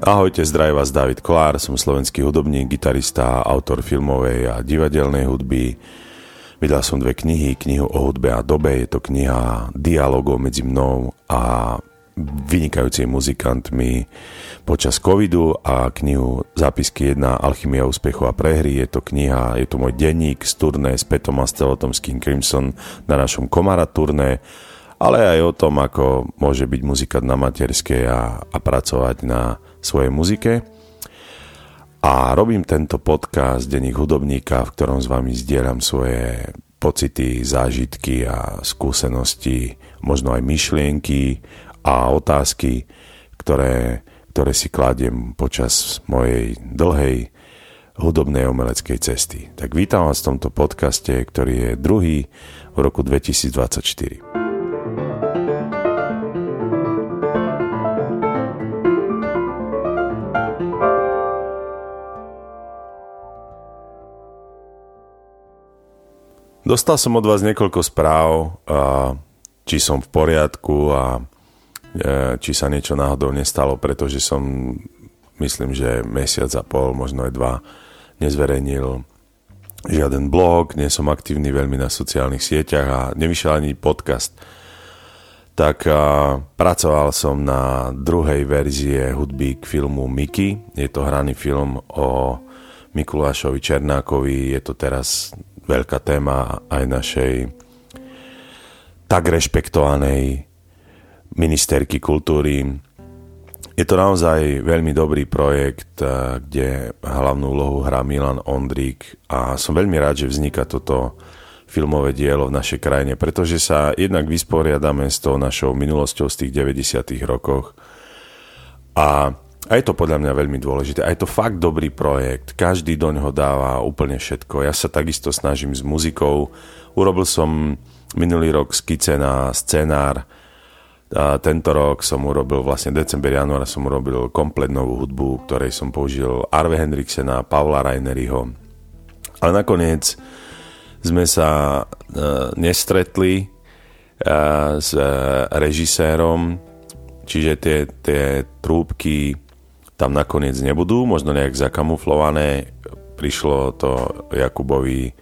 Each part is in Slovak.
Ahojte, zdraví vás David Kolár, som slovenský hudobník, gitarista, autor filmovej a divadelnej hudby. Vydal som dve knihy, knihu o hudbe a dobe, je to kniha dialogov medzi mnou a vynikajúcimi muzikantmi počas covidu a knihu Zápisky 1 Alchymia úspechu a prehry. Je to kniha, je to môj denník z turné s Petom a Stelotom z King Crimson na našom Komara turné ale aj o tom, ako môže byť muzikant na materskej a, a pracovať na svojej muzike. A robím tento podcast Denník hudobníka, v ktorom s vami zdieľam svoje pocity, zážitky a skúsenosti, možno aj myšlienky a otázky, ktoré, ktoré si kladiem počas mojej dlhej hudobnej umeleckej cesty. Tak vítam vás v tomto podcaste, ktorý je druhý v roku 2024. Dostal som od vás niekoľko správ, či som v poriadku a e, či sa niečo náhodou nestalo, pretože som, myslím, že mesiac a pol, možno aj dva, nezverejnil žiaden blog, nie som aktívny veľmi na sociálnych sieťach a nevyšiel ani podcast. Tak a, pracoval som na druhej verzie hudby k filmu Mickey. Je to hraný film o Mikulášovi Černákovi. Je to teraz veľká téma aj našej tak rešpektovanej ministerky kultúry. Je to naozaj veľmi dobrý projekt, eh, kde hlavnú úlohu hrá Milan Ondrík a som veľmi rád, že vzniká toto filmové dielo v našej krajine, pretože sa jednak vysporiadame s tou našou minulosťou z tých 90. rokoch a a je to podľa mňa veľmi dôležité. A je to fakt dobrý projekt. Každý do ňoho dáva úplne všetko. Ja sa takisto snažím s muzikou. Urobil som minulý rok skice na scenár. A tento rok som urobil, vlastne december, január som urobil komplet novú hudbu, ktorej som použil Arve Henriksena, Pavla Raineryho. Ale nakoniec sme sa uh, nestretli uh, s uh, režisérom, čiže tie, tie trúbky tam nakoniec nebudú, možno nejak zakamuflované. Prišlo to Jakubovi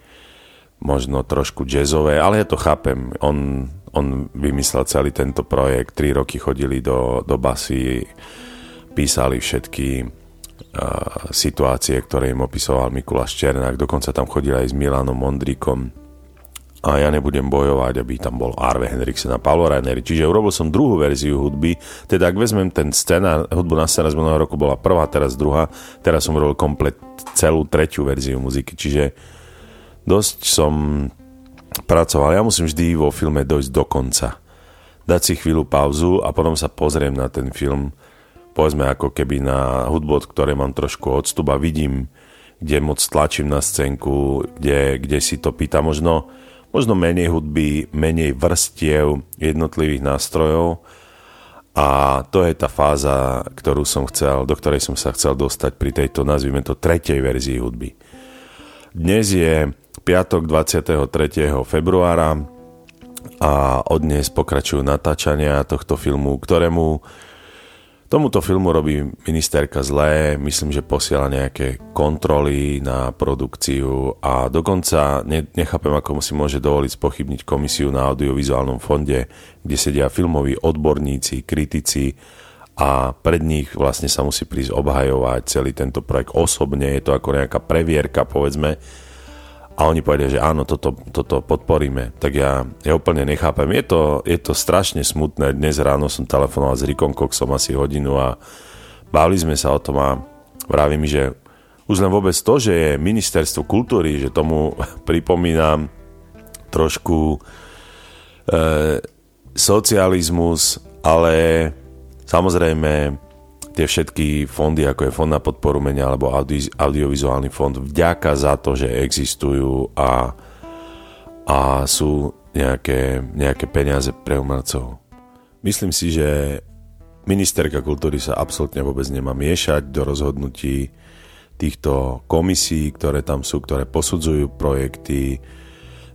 možno trošku jazzové, ale ja to chápem. On, on vymyslel celý tento projekt, tri roky chodili do, do basy, písali všetky uh, situácie, ktoré im opisoval Mikuláš Černák, dokonca tam chodil aj s Milanom Mondríkom a ja nebudem bojovať, aby tam bol Arve Henriksen a Paolo Raineri. Čiže urobil som druhú verziu hudby, teda ak vezmem ten scénar, hudbu na scénar z minulého roku bola prvá, teraz druhá, teraz som urobil komplet celú tretiu verziu muziky, čiže dosť som pracoval. Ja musím vždy vo filme dojsť do konca. Dať si chvíľu pauzu a potom sa pozriem na ten film, povedzme ako keby na hudbu, od ktorej mám trošku odstup a vidím, kde moc tlačím na scénku, kde, kde si to pýta možno možno menej hudby, menej vrstiev jednotlivých nástrojov a to je tá fáza, ktorú som chcel, do ktorej som sa chcel dostať pri tejto, nazvime to, tretej verzii hudby. Dnes je piatok 23. februára a od dnes pokračujú natáčania tohto filmu, ktorému Tomuto filmu robí ministerka zlé, myslím, že posiela nejaké kontroly na produkciu a dokonca nechápem, ako si môže dovoliť spochybniť komisiu na audiovizuálnom fonde, kde sedia filmoví odborníci, kritici a pred nich vlastne sa musí prísť obhajovať celý tento projekt osobne, je to ako nejaká previerka, povedzme, a oni povedia, že áno, toto, toto podporíme, tak ja, ja úplne nechápem. Je to, je to strašne smutné. Dnes ráno som telefonoval s Rikom Coxom asi hodinu a báli sme sa o tom a vravím, že už len vôbec to, že je ministerstvo kultúry, že tomu pripomínam trošku e, socializmus, ale samozrejme tie všetky fondy, ako je Fond na podporu menia alebo audi- audiovizuálny fond, vďaka za to, že existujú a, a sú nejaké, nejaké peniaze pre umelcov. Myslím si, že ministerka kultúry sa absolútne vôbec nemá miešať do rozhodnutí týchto komisí, ktoré tam sú, ktoré posudzujú projekty,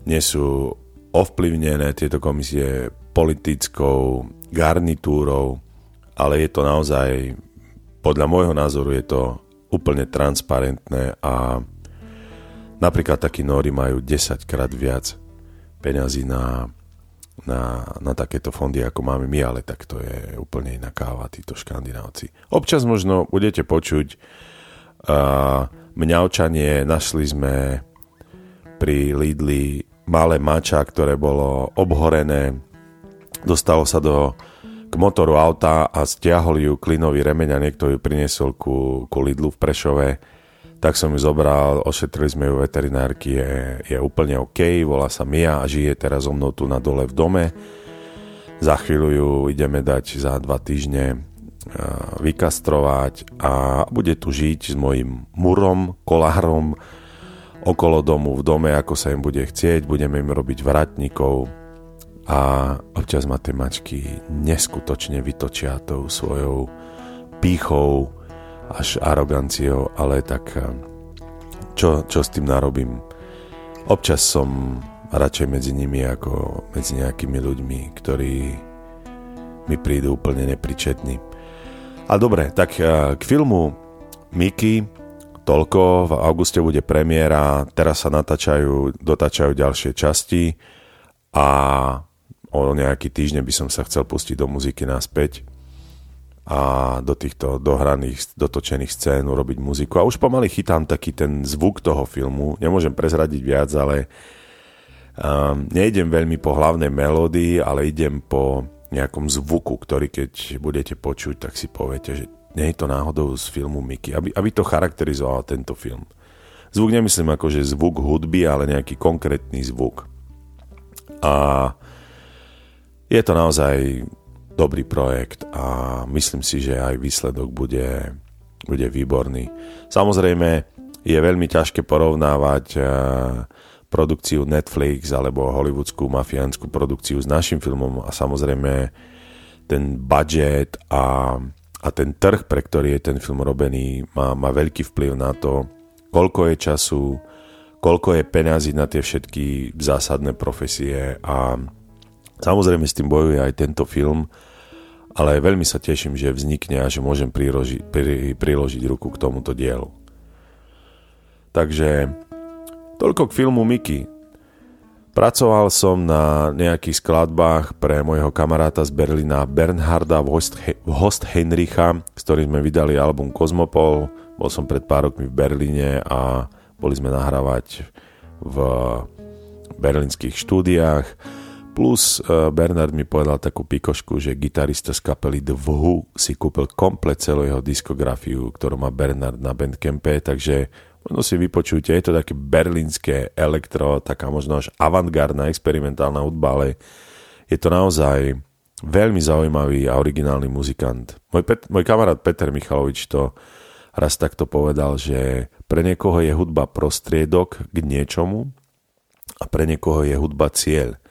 nie sú ovplyvnené tieto komisie politickou garnitúrou, ale je to naozaj podľa môjho názoru je to úplne transparentné a napríklad takí Nóri majú 10 krát viac peňazí na, na, na takéto fondy, ako máme my, ale tak to je úplne iná káva, títo škandinávci. Občas možno budete počuť uh, mňaučanie, našli sme pri Lidli malé mača, ktoré bolo obhorené, dostalo sa do k motoru auta a stiahol ju klinový remeň a niekto ju priniesol ku, ku Lidlu v Prešove. Tak som ju zobral, ošetrili sme ju veterinárky, je, je úplne OK, volá sa Mia a žije teraz so mnou tu na dole v dome. Za chvíľu ju ideme dať za dva týždne vykastrovať a bude tu žiť s mojim murom, kolárom okolo domu, v dome, ako sa im bude chcieť, budeme im robiť vratníkov, a občas ma tie mačky neskutočne vytočia tou svojou pýchou až aroganciou, ale tak eh, čo, čo s tým narobím? Občas som radšej medzi nimi ako medzi nejakými ľuďmi, ktorí mi prídu úplne nepričetní. A dobre, tak eh, k filmu Mickey toľko, v auguste bude premiéra, teraz sa natáčajú, dotáčajú ďalšie časti a o nejaký týždeň by som sa chcel pustiť do muziky naspäť a do týchto dohraných, dotočených scén urobiť muziku. A už pomaly chytám taký ten zvuk toho filmu. Nemôžem prezradiť viac, ale um, nejdem veľmi po hlavnej melódii, ale idem po nejakom zvuku, ktorý keď budete počuť, tak si poviete, že nie je to náhodou z filmu Mickey, aby, aby to charakterizoval tento film. Zvuk nemyslím ako, že zvuk hudby, ale nejaký konkrétny zvuk. A je to naozaj dobrý projekt a myslím si, že aj výsledok bude, bude výborný. Samozrejme, je veľmi ťažké porovnávať eh, produkciu Netflix alebo hollywoodskú mafiánsku produkciu s našim filmom a samozrejme ten budget a, a ten trh, pre ktorý je ten film robený, má, má veľký vplyv na to, koľko je času, koľko je peňazí na tie všetky zásadné profesie a Samozrejme s tým bojuje aj tento film, ale veľmi sa teším, že vznikne a že môžem priloži, pri, priložiť ruku k tomuto dielu. Takže toľko k filmu Mickey. Pracoval som na nejakých skladbách pre môjho kamaráta z Berlína Bernharda Host Heinricha, s ktorým sme vydali album Cosmopol. Bol som pred pár rokmi v Berlíne a boli sme nahrávať v berlínskych štúdiách Plus uh, Bernard mi povedal takú pikošku, že gitarista z kapely The Who si kúpil komplet celú jeho diskografiu, ktorú má Bernard na Bandcampe, takže možno si vypočujte, je to také berlínske elektro, taká možno až avantgardná experimentálna hudba, ale je to naozaj veľmi zaujímavý a originálny muzikant. Môj, Pet- môj kamarát Peter Michalovič to raz takto povedal, že pre niekoho je hudba prostriedok k niečomu a pre niekoho je hudba cieľ.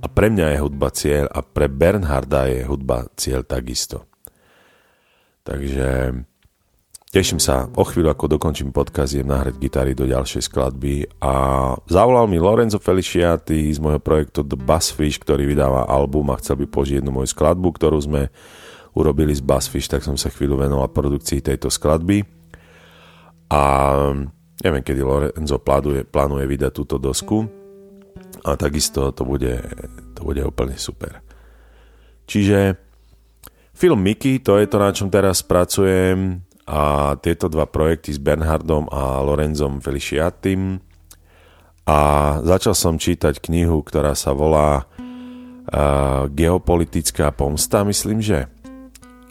A pre mňa je hudba cieľ a pre Bernharda je hudba cieľ takisto. Takže teším sa, o chvíľu ako dokončím podcast, idem nahrať gitary do ďalšej skladby a zavolal mi Lorenzo Feliciati z môjho projektu The Buzzfish, ktorý vydáva album a chcel by požiť jednu moju skladbu, ktorú sme urobili z Buzzfish, tak som sa chvíľu venoval produkcii tejto skladby a neviem, kedy Lorenzo plánuje, plánuje vydať túto dosku, a takisto to bude, to bude úplne super. Čiže film Mickey, to je to, na čom teraz pracujem a tieto dva projekty s Bernhardom a Lorenzom Feliciatim a začal som čítať knihu, ktorá sa volá uh, Geopolitická pomsta, myslím, že.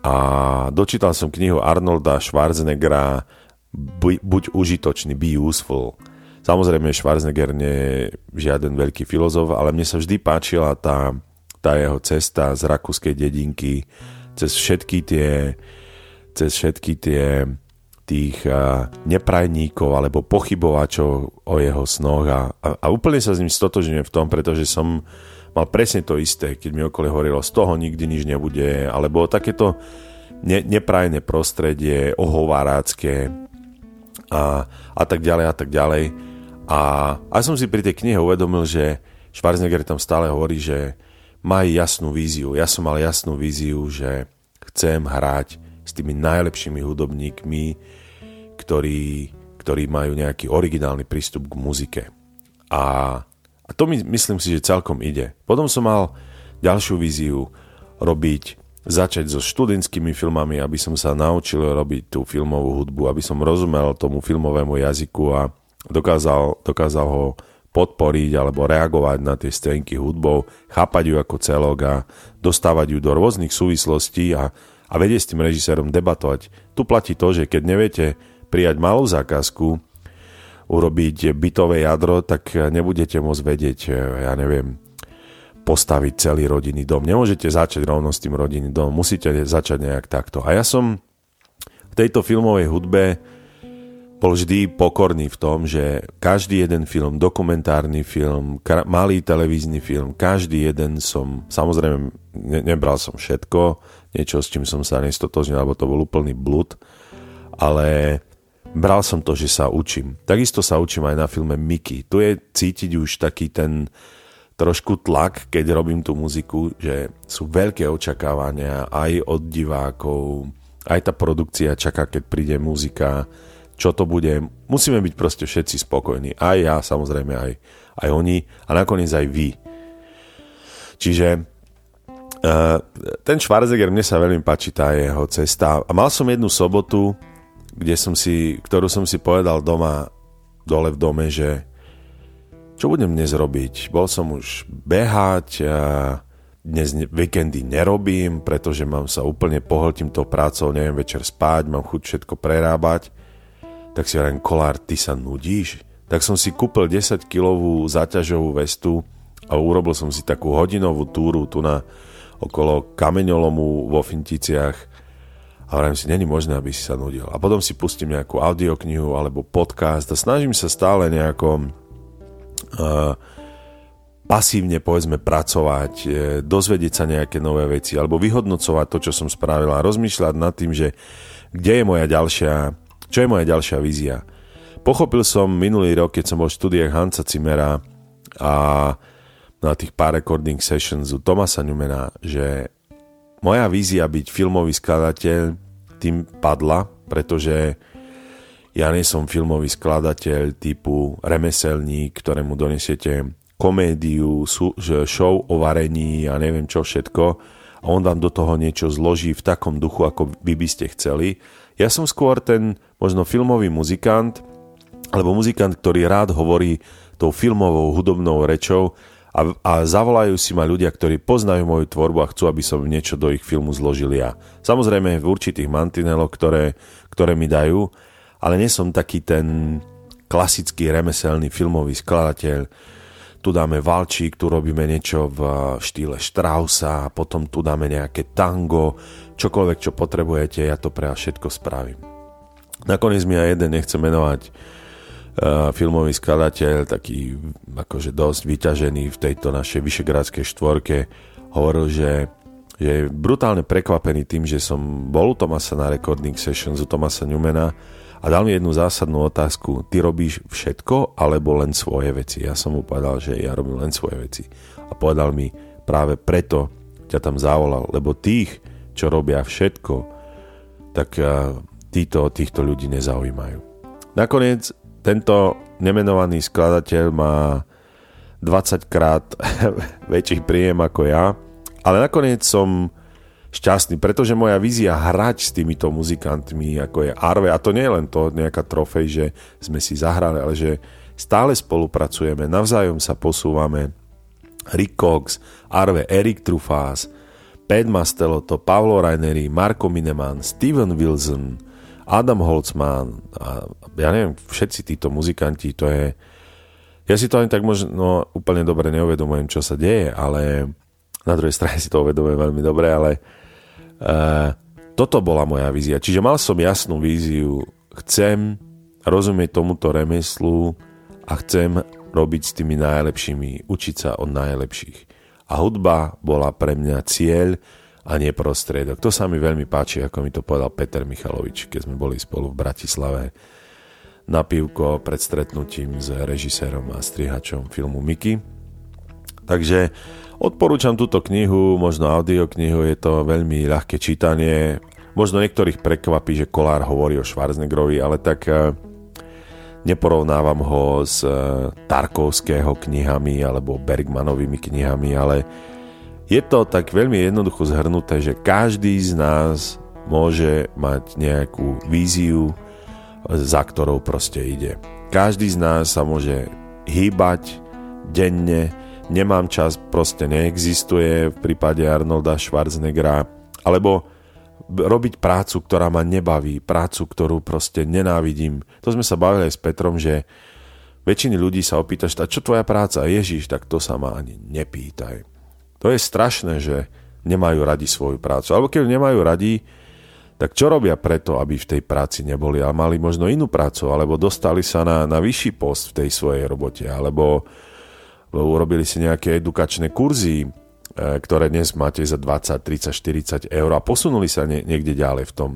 A dočítal som knihu Arnolda Schwarzeneggera Buď užitočný, be useful. Samozrejme, Schwarzenegger nie je žiaden veľký filozof, ale mne sa vždy páčila tá, tá jeho cesta z rakúskej dedinky cez všetky tie cez všetky tie tých neprajníkov alebo pochybovačov o jeho snoch a, a, a úplne sa s ním stotožňujem v tom, pretože som mal presne to isté, keď mi okolie hovorilo, z toho nikdy nič nebude, alebo takéto ne, neprajné prostredie, ohovárácké a, a tak ďalej a tak ďalej. A, a som si pri tej knihe uvedomil, že Schwarzenegger tam stále hovorí, že má jasnú víziu. Ja som mal jasnú víziu, že chcem hrať s tými najlepšími hudobníkmi, ktorí, ktorí majú nejaký originálny prístup k muzike. A, a to my, myslím si, že celkom ide. Potom som mal ďalšiu víziu robiť, začať so študentskými filmami, aby som sa naučil robiť tú filmovú hudbu, aby som rozumel tomu filmovému jazyku a dokázal, dokázal ho podporiť alebo reagovať na tie scénky hudbou, chápať ju ako celok a dostávať ju do rôznych súvislostí a, a vedieť s tým režisérom debatovať. Tu platí to, že keď neviete prijať malú zákazku, urobiť bytové jadro, tak nebudete môcť vedieť, ja neviem, postaviť celý rodinný dom. Nemôžete začať rovno s tým rodinným domom, musíte začať nejak takto. A ja som v tejto filmovej hudbe bol vždy pokorný v tom, že každý jeden film, dokumentárny film, malý televízny film, každý jeden som, samozrejme ne, nebral som všetko, niečo s čím som sa nestotožnil, alebo to bol úplný blud, ale bral som to, že sa učím. Takisto sa učím aj na filme Mickey. Tu je cítiť už taký ten trošku tlak, keď robím tú muziku, že sú veľké očakávania aj od divákov, aj tá produkcia čaká, keď príde muzika, čo to bude. Musíme byť proste všetci spokojní. Aj ja, samozrejme, aj, aj oni a nakoniec aj vy. Čiže uh, ten Schwarzenegger, mne sa veľmi páči tá jeho cesta. A mal som jednu sobotu, kde som si, ktorú som si povedal doma, dole v dome, že čo budem dnes robiť? Bol som už behať, a dnes víkendy nerobím, pretože mám sa úplne pohltím tou prácou, neviem večer spať, mám chuť všetko prerábať tak si hovorím, Kolár, ty sa nudíš? Tak som si kúpil 10-kilovú záťažovú vestu a urobil som si takú hodinovú túru tu na okolo kameňolomu vo Finticiach a hovorím si, není možné, aby si sa nudil. A potom si pustím nejakú audioknihu alebo podcast a snažím sa stále nejako uh, pasívne povedzme pracovať, uh, dozvedieť sa nejaké nové veci alebo vyhodnocovať to, čo som spravil a rozmýšľať nad tým, že kde je moja ďalšia čo je moja ďalšia vízia? Pochopil som minulý rok, keď som bol v štúdiách Hansa Cimera a na tých pár recording sessions u Tomasa Newmana, že moja vízia byť filmový skladateľ tým padla, pretože ja nie som filmový skladateľ typu remeselník, ktorému donesiete komédiu, show o varení a neviem čo všetko a on vám do toho niečo zloží v takom duchu, ako vy by ste chceli. Ja som skôr ten možno filmový muzikant, alebo muzikant, ktorý rád hovorí tou filmovou hudobnou rečou a, a zavolajú si ma ľudia, ktorí poznajú moju tvorbu a chcú, aby som niečo do ich filmu zložil ja. Samozrejme v určitých mantineloch, ktoré, ktoré mi dajú, ale nie som taký ten klasický remeselný filmový skladateľ, tu dáme valčík, tu robíme niečo v štýle Straussa, potom tu dáme nejaké tango, čokoľvek, čo potrebujete, ja to pre vás všetko spravím. Nakoniec mi aj jeden nechce menovať uh, filmový skladateľ, taký akože dosť vyťažený v tejto našej vyšegrádskej štvorke, hovoril, že, že je brutálne prekvapený tým, že som bol u Tomasa na recording sessions u Tomasa Newmana a dal mi jednu zásadnú otázku. Ty robíš všetko alebo len svoje veci? Ja som mu povedal, že ja robím len svoje veci. A povedal mi, práve preto ťa tam zavolal, lebo tých, čo robia všetko, tak títo, týchto ľudí nezaujímajú. Nakoniec tento nemenovaný skladateľ má 20 krát väčší príjem ako ja, ale nakoniec som šťastný, pretože moja vízia hrať s týmito muzikantmi, ako je Arve, a to nie je len to nejaká trofej, že sme si zahrali, ale že stále spolupracujeme, navzájom sa posúvame. Rick Cox, Arve, Erik Trufás, Pat Mastelotto, Pavlo Raineri, Marko Mineman, Steven Wilson, Adam Holtzman a ja neviem, všetci títo muzikanti, to je... Ja si to ani tak možno úplne dobre neuvedomujem, čo sa deje, ale na druhej strane si to uvedomujem veľmi dobre, ale Uh, toto bola moja vízia. Čiže mal som jasnú víziu. Chcem rozumieť tomuto remeslu a chcem robiť s tými najlepšími, učiť sa od najlepších. A hudba bola pre mňa cieľ a nie prostriedok. To sa mi veľmi páči, ako mi to povedal Peter Michalovič, keď sme boli spolu v Bratislave na pivko pred stretnutím s režisérom a strihačom filmu Mickey. Takže Odporúčam túto knihu, možno audioknihu, je to veľmi ľahké čítanie. možno niektorých prekvapí, že Kolár hovorí o Schwarzeneggerovi, ale tak uh, neporovnávam ho s uh, Tarkovského knihami alebo Bergmanovými knihami, ale je to tak veľmi jednoducho zhrnuté, že každý z nás môže mať nejakú víziu, za ktorou proste ide. Každý z nás sa môže hýbať denne, nemám čas proste neexistuje v prípade Arnolda Schwarzeneggera, alebo robiť prácu, ktorá ma nebaví, prácu, ktorú proste nenávidím. To sme sa bavili aj s Petrom, že väčšiny ľudí sa opýtaš, a čo tvoja práca? Ježiš, tak to sa ma ani nepýtaj. To je strašné, že nemajú radi svoju prácu. Alebo keď nemajú radi, tak čo robia preto, aby v tej práci neboli a mali možno inú prácu, alebo dostali sa na, na vyšší post v tej svojej robote, alebo urobili si nejaké edukačné kurzy, e, ktoré dnes máte za 20, 30, 40 eur a posunuli sa nie, niekde ďalej v tom.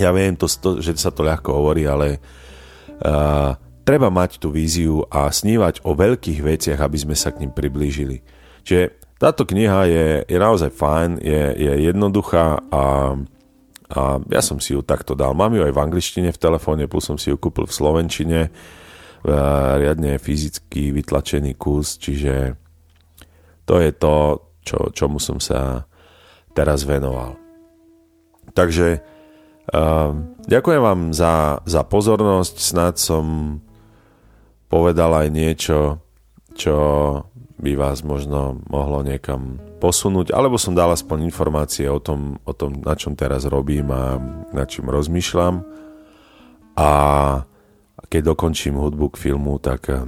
Ja viem, to, že sa to ľahko hovorí, ale uh, treba mať tú víziu a snívať o veľkých veciach, aby sme sa k ním priblížili. Čiže táto kniha je, je naozaj fajn, je, je jednoduchá a a ja som si ju takto dal. Mám ju aj v angličtine v telefóne, plus som si ju kúpil v slovenčine. Riadne fyzicky vytlačený kus, čiže to je to, čo, čomu som sa teraz venoval. Takže uh, ďakujem vám za, za pozornosť. Snad som povedal aj niečo, čo by vás možno mohlo niekam posunúť, alebo som dal aspoň informácie o tom, o tom, na čom teraz robím a na čím rozmýšľam. A keď dokončím hudbu k filmu, tak eh,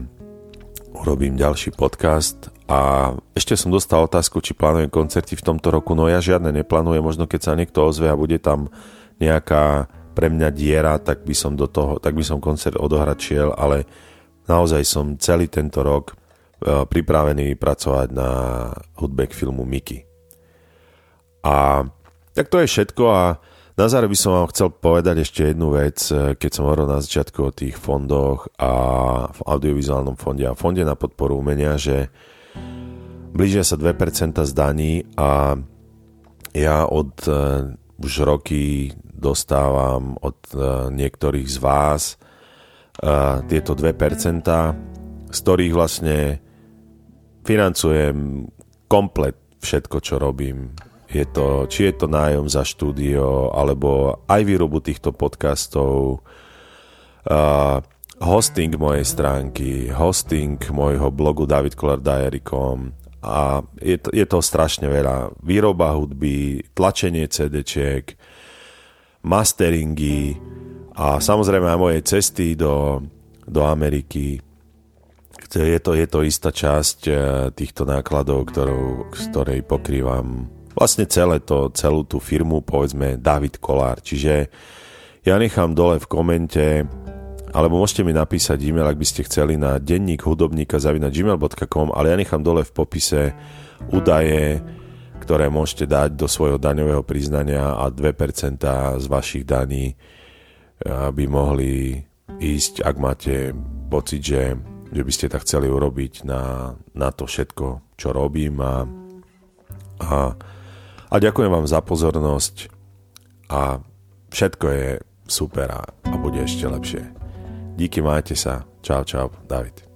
urobím ďalší podcast. A ešte som dostal otázku, či plánujem koncerty v tomto roku. No ja žiadne neplánujem, možno keď sa niekto ozve a bude tam nejaká pre mňa diera, tak by som do toho, tak by som koncert odohrať ale naozaj som celý tento rok Eh, pripravený pracovať na hudbe k filmu Mickey. A tak to je všetko a na záver by som vám chcel povedať ešte jednu vec, eh, keď som hovoril na začiatku o tých fondoch a v audiovizuálnom fonde a fonde na podporu umenia, že blížia sa 2% zdaní a ja od uh, už roky dostávam od uh, niektorých z vás tieto 2%, z ktorých vlastne financujem komplet všetko, čo robím. Je to, či je to nájom za štúdio, alebo aj výrobu týchto podcastov, uh, hosting mojej stránky, hosting môjho blogu davidkolardiary.com a je to, je to strašne veľa. Výroba hudby, tlačenie CDčiek, masteringy a samozrejme aj moje cesty do, do Ameriky, je to, je to istá časť eh, týchto nákladov, ktorou, z ktorej pokrývam vlastne celé to, celú tú firmu, povedzme David Kolár. Čiže ja nechám dole v komente, alebo môžete mi napísať e-mail, ak by ste chceli na denník hudobníka gmail.com, ale ja nechám dole v popise údaje, ktoré môžete dať do svojho daňového priznania a 2% z vašich daní aby mohli ísť, ak máte pocit, že že by ste tak chceli urobiť na, na to všetko, čo robím a, a, a ďakujem vám za pozornosť a všetko je super a, bude ešte lepšie. Díky, majte sa. Čau, čau, David.